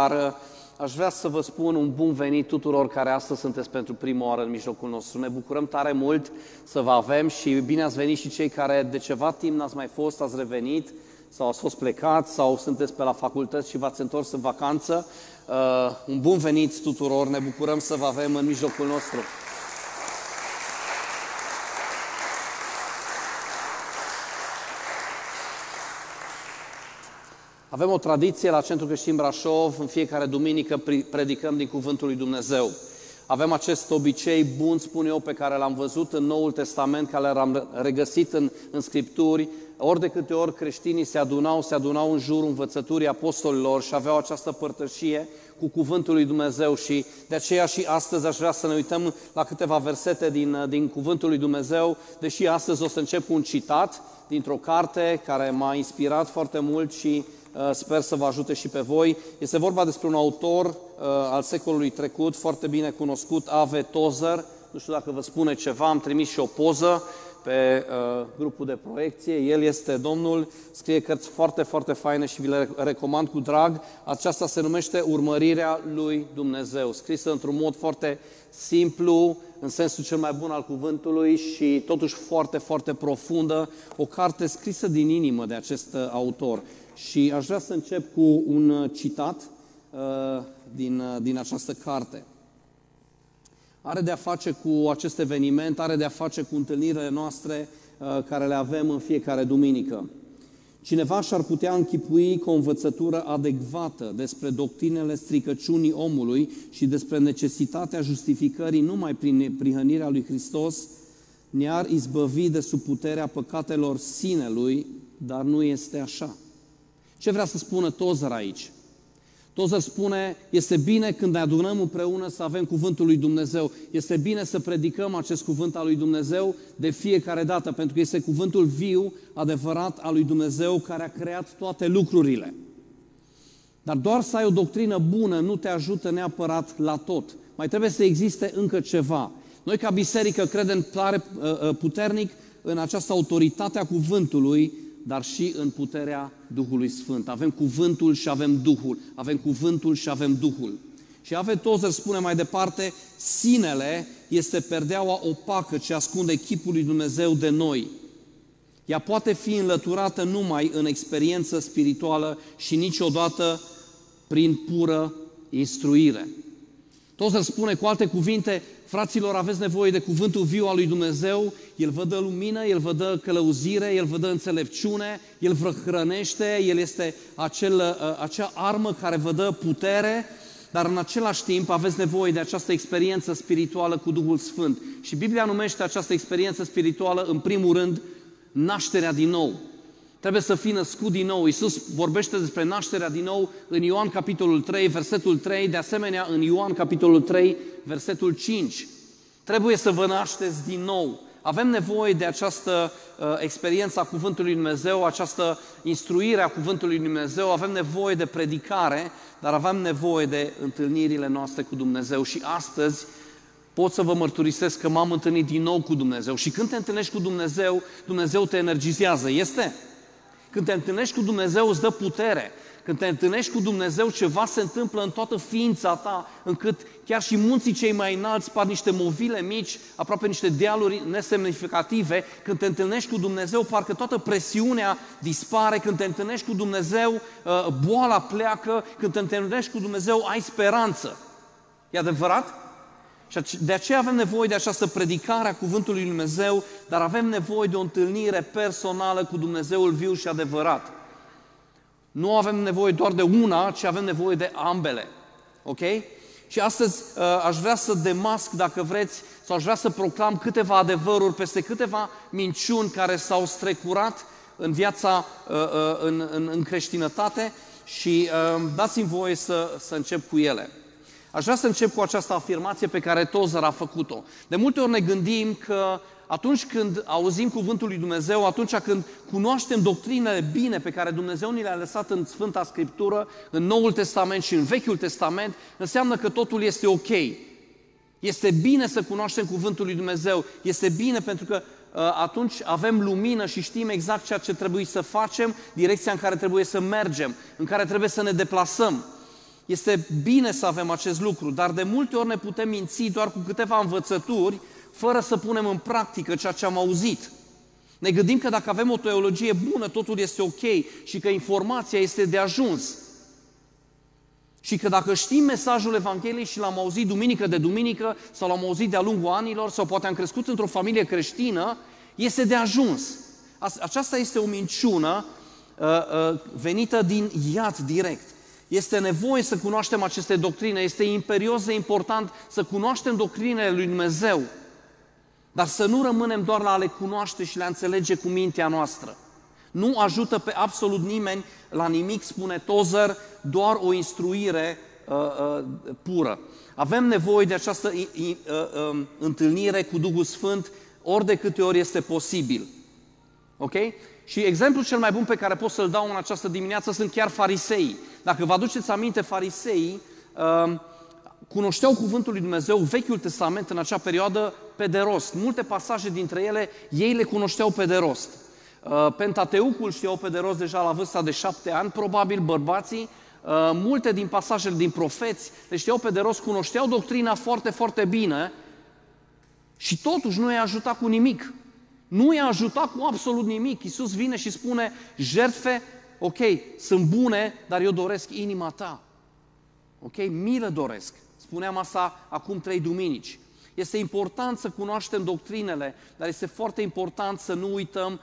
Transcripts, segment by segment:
Dar uh, aș vrea să vă spun un bun venit tuturor care astăzi sunteți pentru prima oară în mijlocul nostru. Ne bucurăm tare mult să vă avem și bine ați venit și cei care de ceva timp n-ați mai fost, ați revenit sau ați fost plecați sau sunteți pe la facultăți și v-ați întors în vacanță. Uh, un bun venit tuturor, ne bucurăm să vă avem în mijlocul nostru. Avem o tradiție la Centrul Creștin Brașov, în fiecare duminică predicăm din Cuvântul lui Dumnezeu. Avem acest obicei bun, spun eu, pe care l-am văzut în Noul Testament, care l-am regăsit în, în Scripturi. Ori de câte ori creștinii se adunau, se adunau în jurul învățăturii apostolilor și aveau această părtășie cu Cuvântul lui Dumnezeu și de aceea și astăzi aș vrea să ne uităm la câteva versete din, din Cuvântul lui Dumnezeu, deși astăzi o să încep cu un citat dintr-o carte care m-a inspirat foarte mult și Uh, sper să vă ajute și pe voi. Este vorba despre un autor uh, al secolului trecut, foarte bine cunoscut, Ave Tozer. Nu știu dacă vă spune ceva, am trimis și o poză pe uh, grupul de proiecție. El este Domnul, scrie cărți foarte, foarte faine și vi le recomand cu drag. Aceasta se numește Urmărirea lui Dumnezeu, scrisă într-un mod foarte simplu, în sensul cel mai bun al cuvântului și totuși foarte, foarte profundă. O carte scrisă din inimă de acest uh, autor. Și aș vrea să încep cu un uh, citat uh, din, uh, din această carte. Are de a face cu acest eveniment, are de a face cu întâlnirile noastre uh, care le avem în fiecare duminică. Cineva și-ar putea închipui cu o învățătură adecvată despre doctrinele stricăciunii omului și despre necesitatea justificării numai prin prihănirea lui Hristos, ne-ar izbăvi de sub puterea păcatelor sinelui, dar nu este așa. Ce vrea să spună Tozer aici? Tozer spune, este bine când ne adunăm împreună să avem cuvântul lui Dumnezeu. Este bine să predicăm acest cuvânt al lui Dumnezeu de fiecare dată, pentru că este cuvântul viu, adevărat al lui Dumnezeu care a creat toate lucrurile. Dar doar să ai o doctrină bună nu te ajută neapărat la tot. Mai trebuie să existe încă ceva. Noi ca biserică credem tare uh, uh, puternic în această autoritate a cuvântului dar și în puterea Duhului Sfânt. Avem cuvântul și avem Duhul. Avem cuvântul și avem Duhul. Și Ave Tozer spune mai departe, sinele este perdeaua opacă ce ascunde chipul lui Dumnezeu de noi. Ea poate fi înlăturată numai în experiență spirituală și niciodată prin pură instruire. Tozer spune cu alte cuvinte, fraților, aveți nevoie de cuvântul viu al lui Dumnezeu, El vă dă lumină, El vă dă călăuzire, El vă dă înțelepciune, El vă hrănește, El este acel, uh, acea armă care vă dă putere, dar în același timp aveți nevoie de această experiență spirituală cu Duhul Sfânt. Și Biblia numește această experiență spirituală, în primul rând, nașterea din nou. Trebuie să fii născut din nou. Iisus vorbește despre nașterea din nou în Ioan capitolul 3, versetul 3, de asemenea în Ioan capitolul 3, versetul 5. Trebuie să vă nașteți din nou. Avem nevoie de această uh, experiență a Cuvântului Lui Dumnezeu, această instruire a Cuvântului Lui Dumnezeu, avem nevoie de predicare, dar avem nevoie de întâlnirile noastre cu Dumnezeu și astăzi pot să vă mărturisesc că m-am întâlnit din nou cu Dumnezeu și când te întâlnești cu Dumnezeu, Dumnezeu te energizează, este? Când te întâlnești cu Dumnezeu îți dă putere. Când te întâlnești cu Dumnezeu, ceva se întâmplă în toată ființa ta, încât chiar și munții cei mai înalți par niște movile mici, aproape niște dealuri nesemnificative. Când te întâlnești cu Dumnezeu, parcă toată presiunea dispare. Când te întâlnești cu Dumnezeu, uh, boala pleacă. Când te întâlnești cu Dumnezeu, ai speranță. E adevărat? Și de aceea avem nevoie de această predicare a Cuvântului Lui Dumnezeu, dar avem nevoie de o întâlnire personală cu Dumnezeul viu și adevărat. Nu avem nevoie doar de una, ci avem nevoie de ambele. Ok? Și astăzi uh, aș vrea să demasc, dacă vreți, sau aș vrea să proclam câteva adevăruri peste câteva minciuni care s-au strecurat în viața, uh, uh, în, în, în creștinătate și dați-mi voie să, să încep cu ele. Aș vrea să încep cu această afirmație pe care Tozer a făcut-o. De multe ori ne gândim că atunci când auzim cuvântul lui Dumnezeu, atunci când cunoaștem doctrinele bine pe care Dumnezeu ni le-a lăsat în Sfânta Scriptură, în Noul Testament și în Vechiul Testament, înseamnă că totul este ok. Este bine să cunoaștem cuvântul lui Dumnezeu. Este bine pentru că uh, atunci avem lumină și știm exact ceea ce trebuie să facem, direcția în care trebuie să mergem, în care trebuie să ne deplasăm. Este bine să avem acest lucru, dar de multe ori ne putem minți doar cu câteva învățături, fără să punem în practică ceea ce am auzit. Ne gândim că dacă avem o teologie bună, totul este ok și că informația este de ajuns. Și că dacă știm mesajul Evangheliei și l-am auzit duminică de duminică sau l-am auzit de-a lungul anilor sau poate am crescut într-o familie creștină, este de ajuns. Aceasta este o minciună uh, uh, venită din iad direct. Este nevoie să cunoaștem aceste doctrine, este imperios de important să cunoaștem doctrinele lui Dumnezeu, dar să nu rămânem doar la a le cunoaște și le a înțelege cu mintea noastră. Nu ajută pe absolut nimeni la nimic, spune Tozer, doar o instruire uh, uh, pură. Avem nevoie de această uh, uh, întâlnire cu Duhul Sfânt ori de câte ori este posibil. Ok? Și exemplul cel mai bun pe care pot să-l dau în această dimineață sunt chiar farisei. Dacă vă aduceți aminte, fariseii uh, cunoșteau cuvântul lui Dumnezeu, Vechiul Testament în acea perioadă, pe de rost. Multe pasaje dintre ele, ei le cunoșteau pe de rost. Uh, Pentateucul știau pe de rost deja la vârsta de șapte ani, probabil bărbații, uh, multe din pasajele din profeți le știau pe de rost, cunoșteau doctrina foarte, foarte bine și totuși nu i-a ajutat cu nimic. Nu i-a ajutat cu absolut nimic. Iisus vine și spune, jertfe, ok, sunt bune, dar eu doresc inima ta. Ok? Milă doresc. Spuneam asta acum trei duminici. Este important să cunoaștem doctrinele, dar este foarte important să nu uităm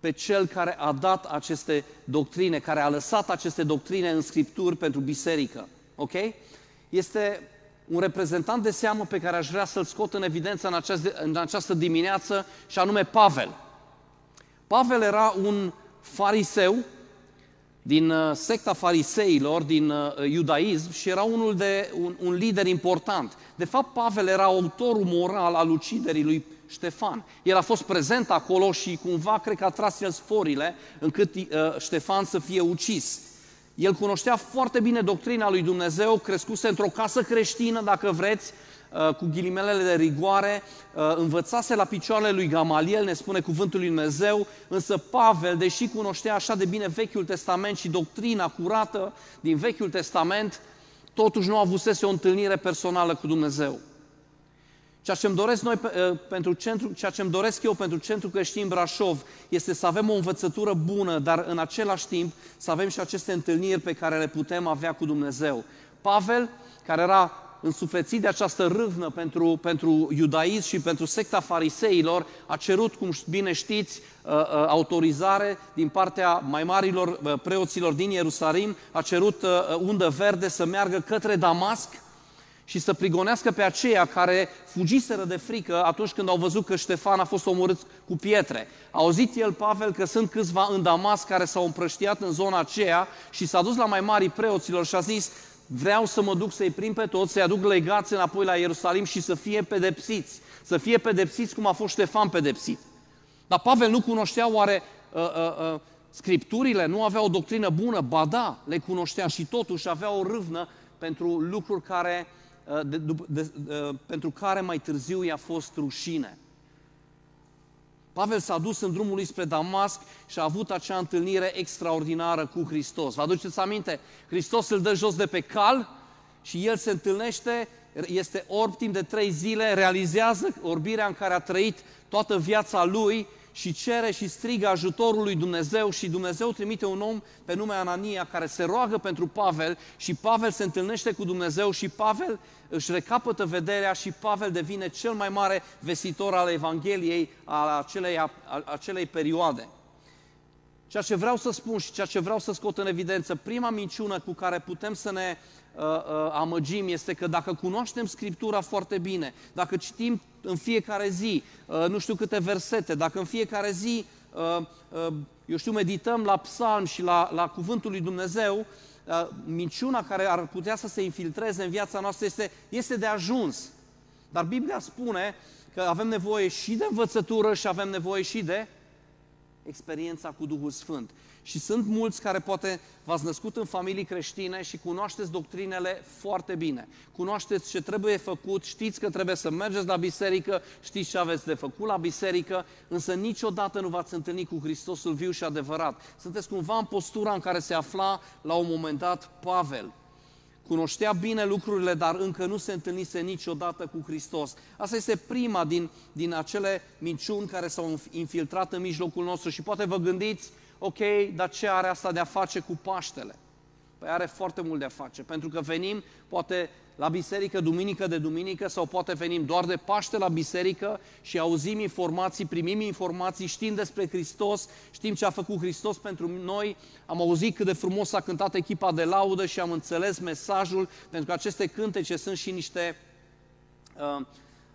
pe cel care a dat aceste doctrine, care a lăsat aceste doctrine în scripturi pentru biserică. Ok? Este un reprezentant de seamă pe care aș vrea să-l scot în evidență în această, în această dimineață și anume Pavel. Pavel era un fariseu din uh, secta fariseilor, din uh, iudaism și era unul de un, un lider important. De fapt, Pavel era autorul moral al uciderii lui Ștefan. El a fost prezent acolo și cumva cred că a tras el sforile încât uh, Ștefan să fie ucis. El cunoștea foarte bine doctrina lui Dumnezeu, crescuse într-o casă creștină, dacă vreți, uh, cu ghilimelele de rigoare, uh, învățase la picioarele lui Gamaliel, ne spune cuvântul lui Dumnezeu, însă Pavel, deși cunoștea așa de bine Vechiul Testament și doctrina curată din Vechiul Testament, totuși nu avusese o întâlnire personală cu Dumnezeu. Ceea ce îmi doresc noi uh, pentru centru, ceea ce îmi doresc eu pentru Centru Creștin Brașov este să avem o învățătură bună, dar în același timp să avem și aceste întâlniri pe care le putem avea cu Dumnezeu. Pavel, care era însuflețit de această râvnă pentru, pentru iudaism și pentru secta fariseilor, a cerut, cum bine știți, uh, uh, autorizare din partea mai marilor preoților din Ierusalim, a cerut undă verde să meargă către Damasc, și să prigonească pe aceia care fugiseră de frică atunci când au văzut că Ștefan a fost omorât cu pietre. A auzit el, Pavel, că sunt câțiva în Damas care s-au împrăștiat în zona aceea și s-a dus la mai mari preoților și a zis, vreau să mă duc să-i prind pe toți, să-i aduc legați înapoi la Ierusalim și să fie pedepsiți. Să fie pedepsiți cum a fost Ștefan pedepsit. Dar Pavel nu cunoștea oare uh, uh, uh, scripturile, nu avea o doctrină bună, ba da, le cunoștea și totuși avea o râvnă pentru lucruri care Uh, de, de, de, de, pentru care mai târziu i-a fost rușine. Pavel s-a dus în drumul lui spre Damasc și a avut acea întâlnire extraordinară cu Hristos. Vă aduceți aminte? Hristos îl dă jos de pe cal și el se întâlnește, este orb timp de trei zile, realizează orbirea în care a trăit toată viața lui și cere și strigă ajutorul lui Dumnezeu și Dumnezeu trimite un om pe nume Anania care se roagă pentru Pavel și Pavel se întâlnește cu Dumnezeu și Pavel își recapătă vederea și Pavel devine cel mai mare vestitor al Evangheliei al acelei, a, acelei perioade. Ceea ce vreau să spun și ceea ce vreau să scot în evidență, prima minciună cu care putem să ne uh, uh, amăgim este că dacă cunoaștem Scriptura foarte bine, dacă citim în fiecare zi, uh, nu știu câte versete, dacă în fiecare zi, uh, uh, eu știu, medităm la psalm și la, la cuvântul lui Dumnezeu, uh, minciuna care ar putea să se infiltreze în viața noastră este, este de ajuns. Dar Biblia spune că avem nevoie și de învățătură și avem nevoie și de experiența cu Duhul Sfânt. Și sunt mulți care poate v-ați născut în familii creștine și cunoașteți doctrinele foarte bine. Cunoașteți ce trebuie făcut, știți că trebuie să mergeți la biserică, știți ce aveți de făcut la biserică, însă niciodată nu v-ați întâlnit cu Hristosul viu și adevărat. Sunteți cumva în postura în care se afla la un moment dat Pavel cunoștea bine lucrurile, dar încă nu se întâlnise niciodată cu Hristos. Asta este prima din, din acele minciuni care s-au infiltrat în mijlocul nostru și poate vă gândiți, ok, dar ce are asta de a face cu Paștele? Păi are foarte mult de a face, pentru că venim poate la biserică duminică de duminică sau poate venim doar de Paște la biserică și auzim informații, primim informații, știm despre Hristos, știm ce a făcut Hristos pentru noi, am auzit cât de frumos a cântat echipa de laudă și am înțeles mesajul, pentru că aceste cântece sunt și niște uh,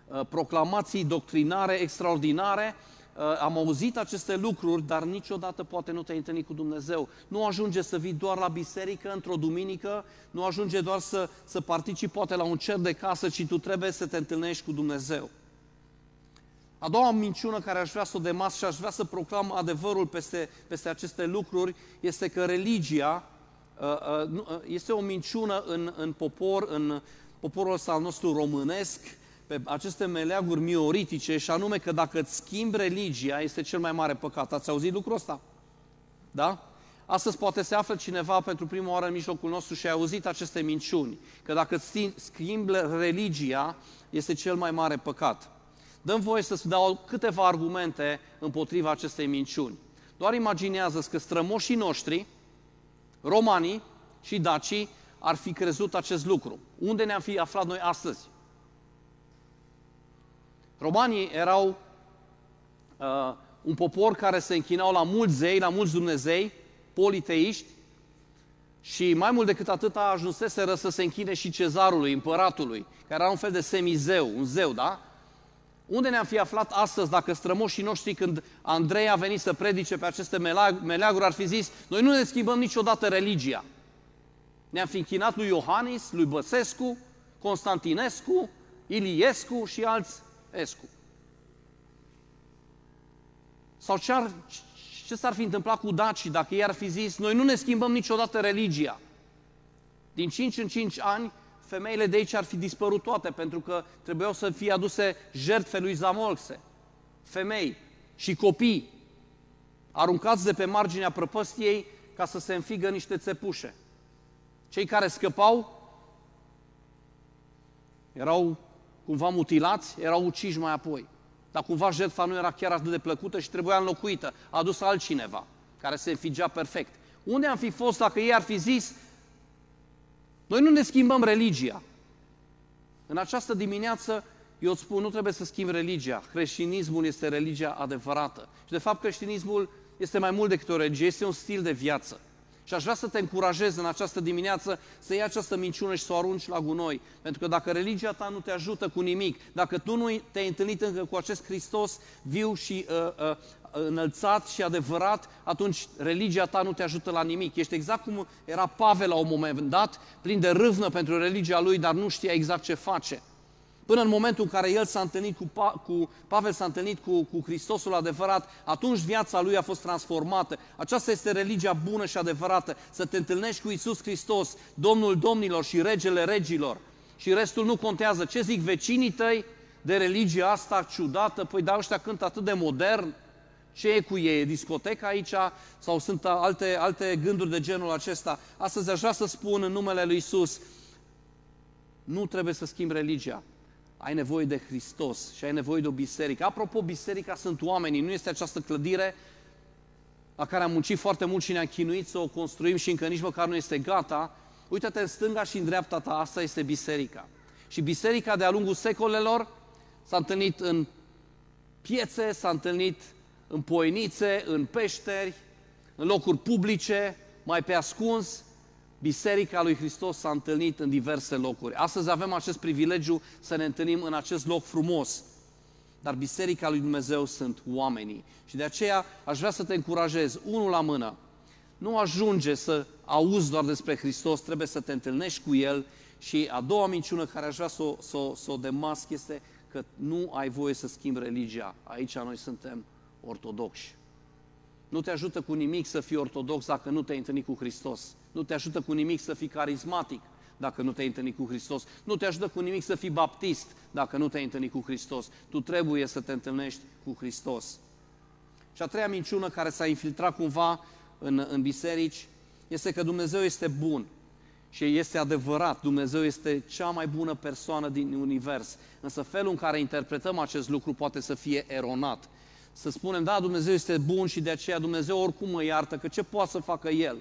uh, proclamații doctrinare extraordinare Uh, am auzit aceste lucruri, dar niciodată poate nu te-ai întâlnit cu Dumnezeu. Nu ajunge să vii doar la biserică într-o duminică, nu ajunge doar să, să participi poate la un cer de casă, ci tu trebuie să te întâlnești cu Dumnezeu. A doua minciună care aș vrea să o demas și aș vrea să proclam adevărul peste, peste aceste lucruri este că religia uh, uh, este o minciună în, în popor, în poporul ăsta al nostru românesc, pe aceste meleaguri mioritice și anume că dacă îți schimbi religia, este cel mai mare păcat. Ați auzit lucrul ăsta? Da? Astăzi poate se află cineva pentru prima oară în mijlocul nostru și a auzit aceste minciuni, că dacă îți schimbi religia, este cel mai mare păcat. Dăm voie să-ți dau câteva argumente împotriva acestei minciuni. Doar imaginează că strămoșii noștri, romanii și dacii, ar fi crezut acest lucru. Unde ne-am fi aflat noi astăzi? Romanii erau uh, un popor care se închinau la mulți zei, la mulți Dumnezei, politeiști, și mai mult decât atât a ajunseseră să se închine și cezarului, împăratului, care era un fel de semizeu, un zeu, da? Unde ne-am fi aflat astăzi dacă strămoșii noștri, când Andrei a venit să predice pe aceste meleaguri, ar fi zis, noi nu ne schimbăm niciodată religia. Ne-am fi închinat lui Iohannis, lui Băsescu, Constantinescu, Iliescu și alți Escu. Sau ce, ar, ce s-ar fi întâmplat cu Daci dacă ei ar fi zis, noi nu ne schimbăm niciodată religia. Din 5 în 5 ani, femeile de aici ar fi dispărut toate, pentru că trebuiau să fie aduse jertfe lui Zamolxe. Femei și copii aruncați de pe marginea prăpăstiei ca să se înfigă niște țepușe. Cei care scăpau erau cumva mutilați, erau uciși mai apoi. Dar cumva jertfa nu era chiar atât de plăcută și trebuia înlocuită. A adus altcineva care se înfigea perfect. Unde am fi fost dacă ei ar fi zis noi nu ne schimbăm religia. În această dimineață eu îți spun, nu trebuie să schimbi religia. Creștinismul este religia adevărată. Și de fapt creștinismul este mai mult decât o religie, este un stil de viață. Și aș vrea să te încurajez în această dimineață să iei această minciună și să o arunci la gunoi. Pentru că dacă religia ta nu te ajută cu nimic, dacă tu nu te-ai întâlnit încă cu acest Hristos viu și uh, uh, înălțat și adevărat, atunci religia ta nu te ajută la nimic. Ești exact cum era Pavel la un moment dat, plin de râvnă pentru religia lui, dar nu știa exact ce face. Până în momentul în care el s-a întâlnit cu, pa- cu Pavel s-a întâlnit cu, cu Hristosul adevărat, atunci viața lui a fost transformată. Aceasta este religia bună și adevărată, să te întâlnești cu Isus Hristos, Domnul Domnilor și Regele Regilor. Și restul nu contează. Ce zic vecinii tăi de religia asta ciudată? Păi da, ăștia cântă atât de modern, ce e cu ei? E discoteca aici? Sau sunt alte, alte gânduri de genul acesta? Astăzi aș vrea să spun în numele lui Isus, nu trebuie să schimbi religia ai nevoie de Hristos și ai nevoie de o biserică. Apropo, biserica sunt oamenii, nu este această clădire la care am muncit foarte mult și ne-am chinuit să o construim și încă nici măcar nu este gata. Uită-te în stânga și în dreapta ta, asta este biserica. Și biserica de-a lungul secolelor s-a întâlnit în piețe, s-a întâlnit în poinițe, în peșteri, în locuri publice, mai pe ascuns, Biserica lui Hristos s-a întâlnit în diverse locuri. Astăzi avem acest privilegiu să ne întâlnim în acest loc frumos. Dar Biserica lui Dumnezeu sunt oamenii. Și de aceea aș vrea să te încurajez, unul la mână. Nu ajunge să auzi doar despre Hristos, trebuie să te întâlnești cu El. Și a doua minciună care aș vrea să o, să, să o demasc este că nu ai voie să schimbi religia. Aici noi suntem ortodoxi. Nu te ajută cu nimic să fii ortodox dacă nu te-ai întâlnit cu Hristos. Nu te ajută cu nimic să fii carismatic dacă nu te-ai întâlnit cu Hristos. Nu te ajută cu nimic să fii baptist dacă nu te-ai întâlnit cu Hristos. Tu trebuie să te întâlnești cu Hristos. Și a treia minciună care s-a infiltrat cumva în, în biserici este că Dumnezeu este bun Și este adevărat, Dumnezeu este cea mai bună persoană din univers. Însă felul în care interpretăm acest lucru poate să fie eronat. Să spunem, da, Dumnezeu este bun și de aceea Dumnezeu oricum mă iartă, că ce poate să facă El?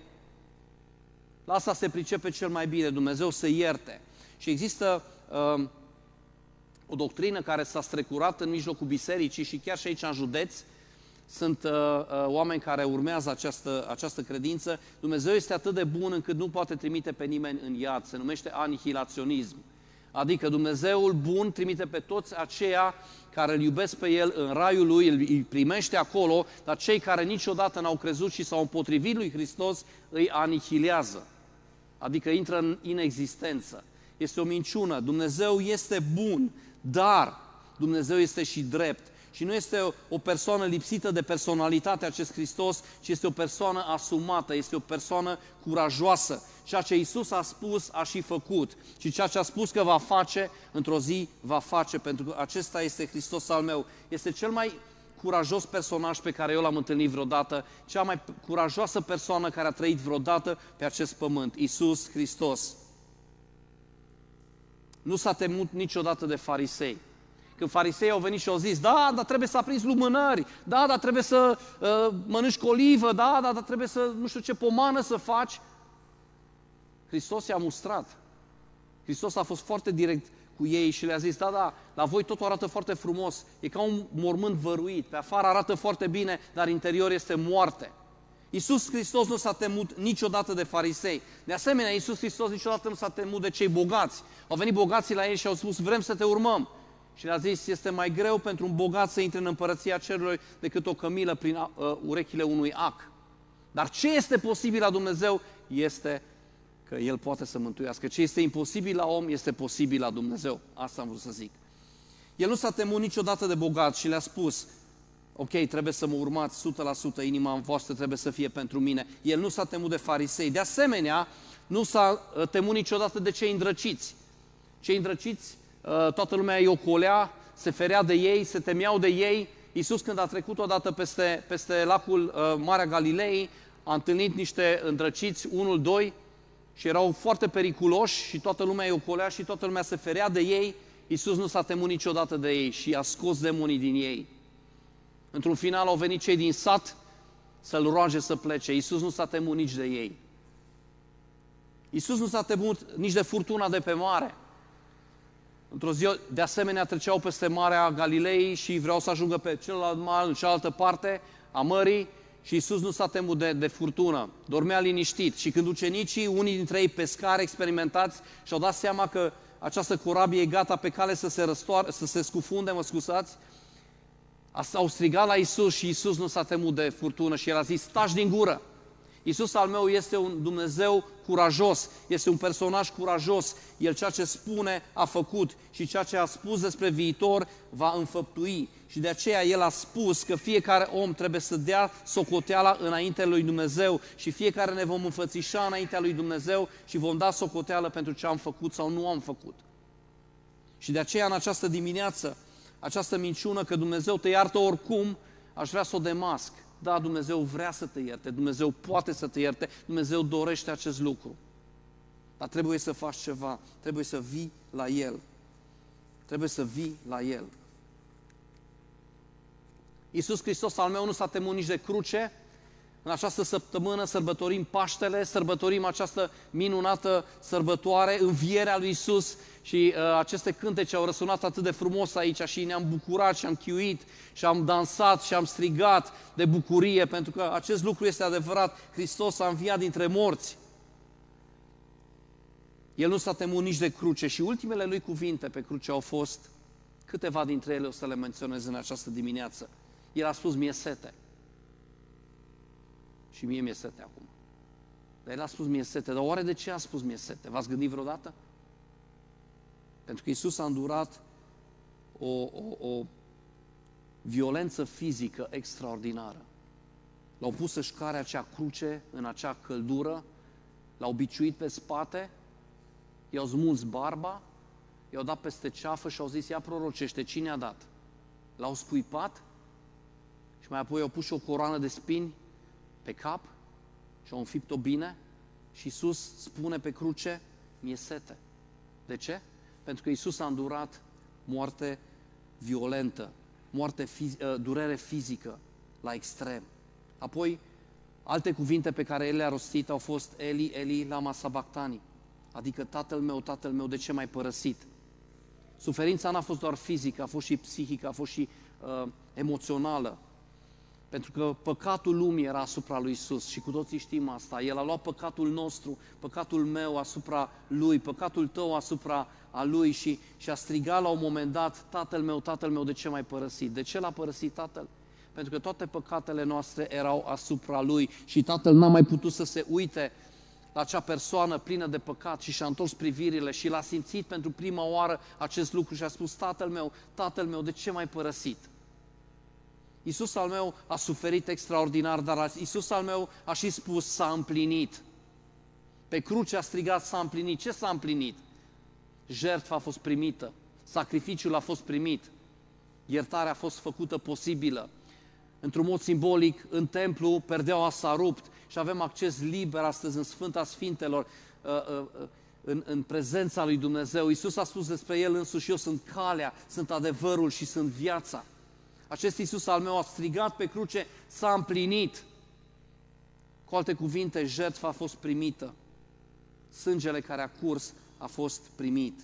La asta se pricepe cel mai bine, Dumnezeu să ierte. Și există uh, o doctrină care s-a strecurat în mijlocul bisericii și chiar și aici în județ, sunt uh, uh, oameni care urmează această, această credință. Dumnezeu este atât de bun încât nu poate trimite pe nimeni în iad. Se numește anihilaționism. Adică Dumnezeul bun trimite pe toți aceia care îl iubesc pe El în raiul Lui, îl primește acolo, dar cei care niciodată n-au crezut și s-au împotrivit lui Hristos îi anihilează. Adică intră în inexistență. Este o minciună. Dumnezeu este bun, dar Dumnezeu este și drept. Și nu este o persoană lipsită de personalitate acest Hristos, ci este o persoană asumată, este o persoană curajoasă. Ceea ce Isus a spus, a și făcut. Și ceea ce a spus că va face, într-o zi va face, pentru că acesta este Hristos al meu. Este cel mai curajos personaj pe care eu l-am întâlnit vreodată, cea mai curajoasă persoană care a trăit vreodată pe acest pământ, Isus Hristos. Nu s-a temut niciodată de farisei. Când farisei au venit și au zis, da, dar trebuie să aprinzi lumânări, da, dar trebuie să uh, mănânci colivă, da, da, dar trebuie să, nu știu ce pomană să faci. Hristos i-a mustrat. Hristos a fost foarte direct cu ei și le-a zis, da, da, la voi totul arată foarte frumos, e ca un mormânt văruit, pe afară arată foarte bine, dar interior este moarte. Iisus Hristos nu s-a temut niciodată de farisei. De asemenea, Iisus Hristos niciodată nu s-a temut de cei bogați. Au venit bogații la ei și au spus, vrem să te urmăm. Și le-a zis, este mai greu pentru un bogat să intre în împărăția cerului decât o cămilă prin uh, urechile unui ac. Dar ce este posibil la Dumnezeu este că El poate să mântuiască. Ce este imposibil la om este posibil la Dumnezeu. Asta am vrut să zic. El nu s-a temut niciodată de bogat și le-a spus, ok, trebuie să mă urmați 100%, inima voastră trebuie să fie pentru mine. El nu s-a temut de farisei. De asemenea, nu s-a uh, temut niciodată de cei îndrăciți. Cei îndrăciți Uh, toată lumea îi ocolea, se ferea de ei, se temeau de ei. Iisus când a trecut odată peste, peste lacul uh, Marea Galilei, a întâlnit niște îndrăciți, unul, doi, și erau foarte periculoși și toată lumea îi ocolea și toată lumea se ferea de ei. Iisus nu s-a temut niciodată de ei și a scos demonii din ei. Într-un final au venit cei din sat să-l roage să plece. Iisus nu s-a temut nici de ei. Iisus nu s-a temut nici de furtuna de pe mare. Într-o zi, de asemenea, treceau peste Marea Galilei și vreau să ajungă pe celălalt mal, în cealaltă parte a mării și Isus nu s-a temut de, de furtună, dormea liniștit. Și când ucenicii, unii dintre ei pescari experimentați, și-au dat seama că această corabie e gata pe cale să se, răstoare, să se scufunde, mă scuzați, au strigat la Isus și Isus nu s-a temut de furtună și el a zis, stași din gură! Iisus al meu este un Dumnezeu curajos, este un personaj curajos. El ceea ce spune a făcut și ceea ce a spus despre viitor va înfăptui. Și de aceea El a spus că fiecare om trebuie să dea socoteala înaintea lui Dumnezeu și fiecare ne vom înfățișa înaintea lui Dumnezeu și vom da socoteală pentru ce am făcut sau nu am făcut. Și de aceea în această dimineață, această minciună că Dumnezeu te iartă oricum, aș vrea să o demasc. Da, Dumnezeu vrea să te ierte, Dumnezeu poate să te ierte, Dumnezeu dorește acest lucru. Dar trebuie să faci ceva, trebuie să vii la El. Trebuie să vii la El. Iisus Hristos al meu nu s-a temut nici de cruce, în această săptămână sărbătorim Paștele, sărbătorim această minunată sărbătoare, învierea lui Isus și uh, aceste cântece au răsunat atât de frumos aici și ne-am bucurat și am chiuit și am dansat și am strigat de bucurie pentru că acest lucru este adevărat. Hristos a înviat dintre morți. El nu s-a temut nici de cruce și ultimele lui cuvinte pe cruce au fost, câteva dintre ele o să le menționez în această dimineață. El a spus, mie sete. Și mie mi-e sete acum. Dar el a spus mie sete. Dar oare de ce a spus mie sete? V-ați gândit vreodată? Pentru că Isus a îndurat o, o, o violență fizică extraordinară. L-au pus să-și care acea cruce în acea căldură, l-au biciuit pe spate, i-au smuls barba, i-au dat peste ceafă și au zis, ia prorocește, cine a dat? L-au scuipat și mai apoi au pus și o coroană de spini pe cap și au înfipt-o bine Și Isus spune pe cruce, mi-e sete. De ce? Pentru că Isus a îndurat moarte violentă, moarte, fiz- durere fizică la extrem. Apoi, alte cuvinte pe care El le-a rostit au fost Eli, Eli, lama sabactani, adică Tatăl meu, Tatăl meu, de ce m-ai părăsit? Suferința n-a fost doar fizică, a fost și psihică, a fost și uh, emoțională. Pentru că păcatul lumii era asupra lui Isus și cu toții știm asta. El a luat păcatul nostru, păcatul meu asupra lui, păcatul tău asupra a lui și, și a strigat la un moment dat, Tatăl meu, Tatăl meu, de ce m-ai părăsit? De ce l-a părăsit Tatăl? Pentru că toate păcatele noastre erau asupra lui și Tatăl n-a mai putut să se uite la acea persoană plină de păcat și și-a întors privirile și l-a simțit pentru prima oară acest lucru și a spus, Tatăl meu, Tatăl meu, de ce m-ai părăsit? Iisus al meu a suferit extraordinar, dar Iisus al meu a și spus, s-a împlinit. Pe cruce a strigat, s-a împlinit. Ce s-a împlinit? Jertfa a fost primită, sacrificiul a fost primit, iertarea a fost făcută posibilă. Într-un mod simbolic, în templu, perdeaua s-a rupt și avem acces liber astăzi în Sfânta Sfintelor, uh, uh, uh, în, în prezența lui Dumnezeu. Iisus a spus despre El însuși, eu sunt calea, sunt adevărul și sunt viața. Acest Iisus al meu a strigat pe cruce, s-a împlinit. Cu alte cuvinte, jertfa a fost primită. Sângele care a curs a fost primit.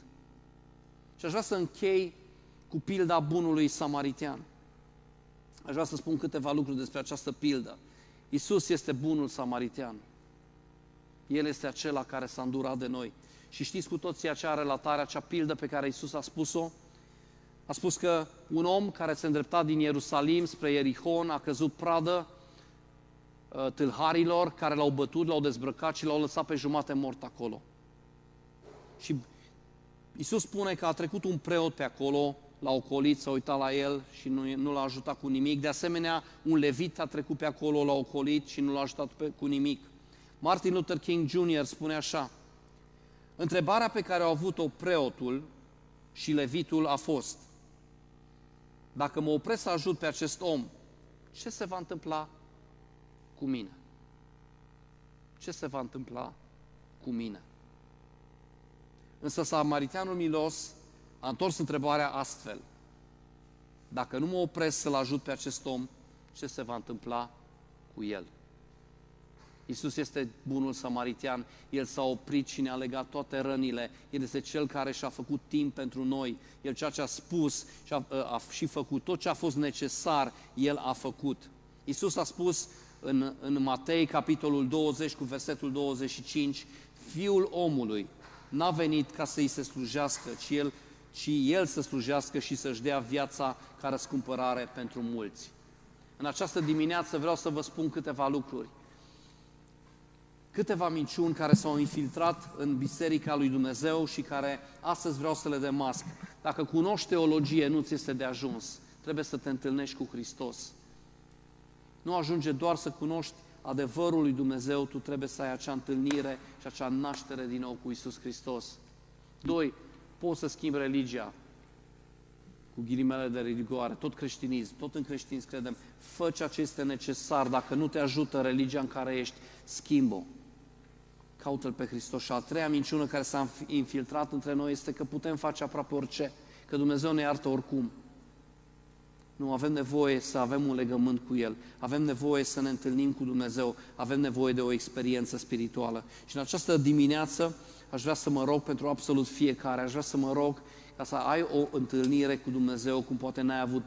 Și aș vrea să închei cu pilda bunului samaritean. Aș vrea să spun câteva lucruri despre această pildă. Isus este bunul samaritean. El este acela care s-a îndurat de noi. Și știți cu toții acea relatare, acea pildă pe care Isus a spus-o? A spus că un om care se îndrepta din Ierusalim spre Ierihon a căzut pradă uh, tâlharilor care l-au bătut, l-au dezbrăcat și l-au lăsat pe jumate mort acolo. Și Isus spune că a trecut un preot pe acolo, l-a ocolit, s-a uitat la el și nu, nu l-a ajutat cu nimic. De asemenea, un levit a trecut pe acolo, l-a ocolit și nu l-a ajutat pe, cu nimic. Martin Luther King Jr. spune așa, Întrebarea pe care au avut-o preotul și levitul a fost, dacă mă opresc să ajut pe acest om, ce se va întâmpla cu mine? Ce se va întâmpla cu mine? Însă Samariteanul Milos a întors întrebarea astfel. Dacă nu mă opresc să-l ajut pe acest om, ce se va întâmpla cu el? Iisus este bunul samaritean, El s-a oprit și ne-a legat toate rănile. El este Cel care și-a făcut timp pentru noi. El ceea ce a spus și a, a și făcut, tot ce a fost necesar, El a făcut. Iisus a spus în, în Matei, capitolul 20, cu versetul 25, Fiul omului n-a venit ca să-i se slujească, ci El, ci El să slujească și să-și dea viața ca răscumpărare pentru mulți. În această dimineață vreau să vă spun câteva lucruri câteva minciuni care s-au infiltrat în Biserica lui Dumnezeu și care astăzi vreau să le demasc. Dacă cunoști teologie, nu ți este de ajuns. Trebuie să te întâlnești cu Hristos. Nu ajunge doar să cunoști adevărul lui Dumnezeu, tu trebuie să ai acea întâlnire și acea naștere din nou cu Isus Hristos. Doi, poți să schimbi religia cu ghilimele de rigoare, tot creștinism, tot în creștinism credem, fă ceea ce este necesar, dacă nu te ajută religia în care ești, schimbă caută-L pe Hristos. Și a treia minciună care s-a infiltrat între noi este că putem face aproape orice, că Dumnezeu ne iartă oricum. Nu, avem nevoie să avem un legământ cu El, avem nevoie să ne întâlnim cu Dumnezeu, avem nevoie de o experiență spirituală. Și în această dimineață aș vrea să mă rog pentru absolut fiecare, aș vrea să mă rog ca să ai o întâlnire cu Dumnezeu cum poate n-ai avut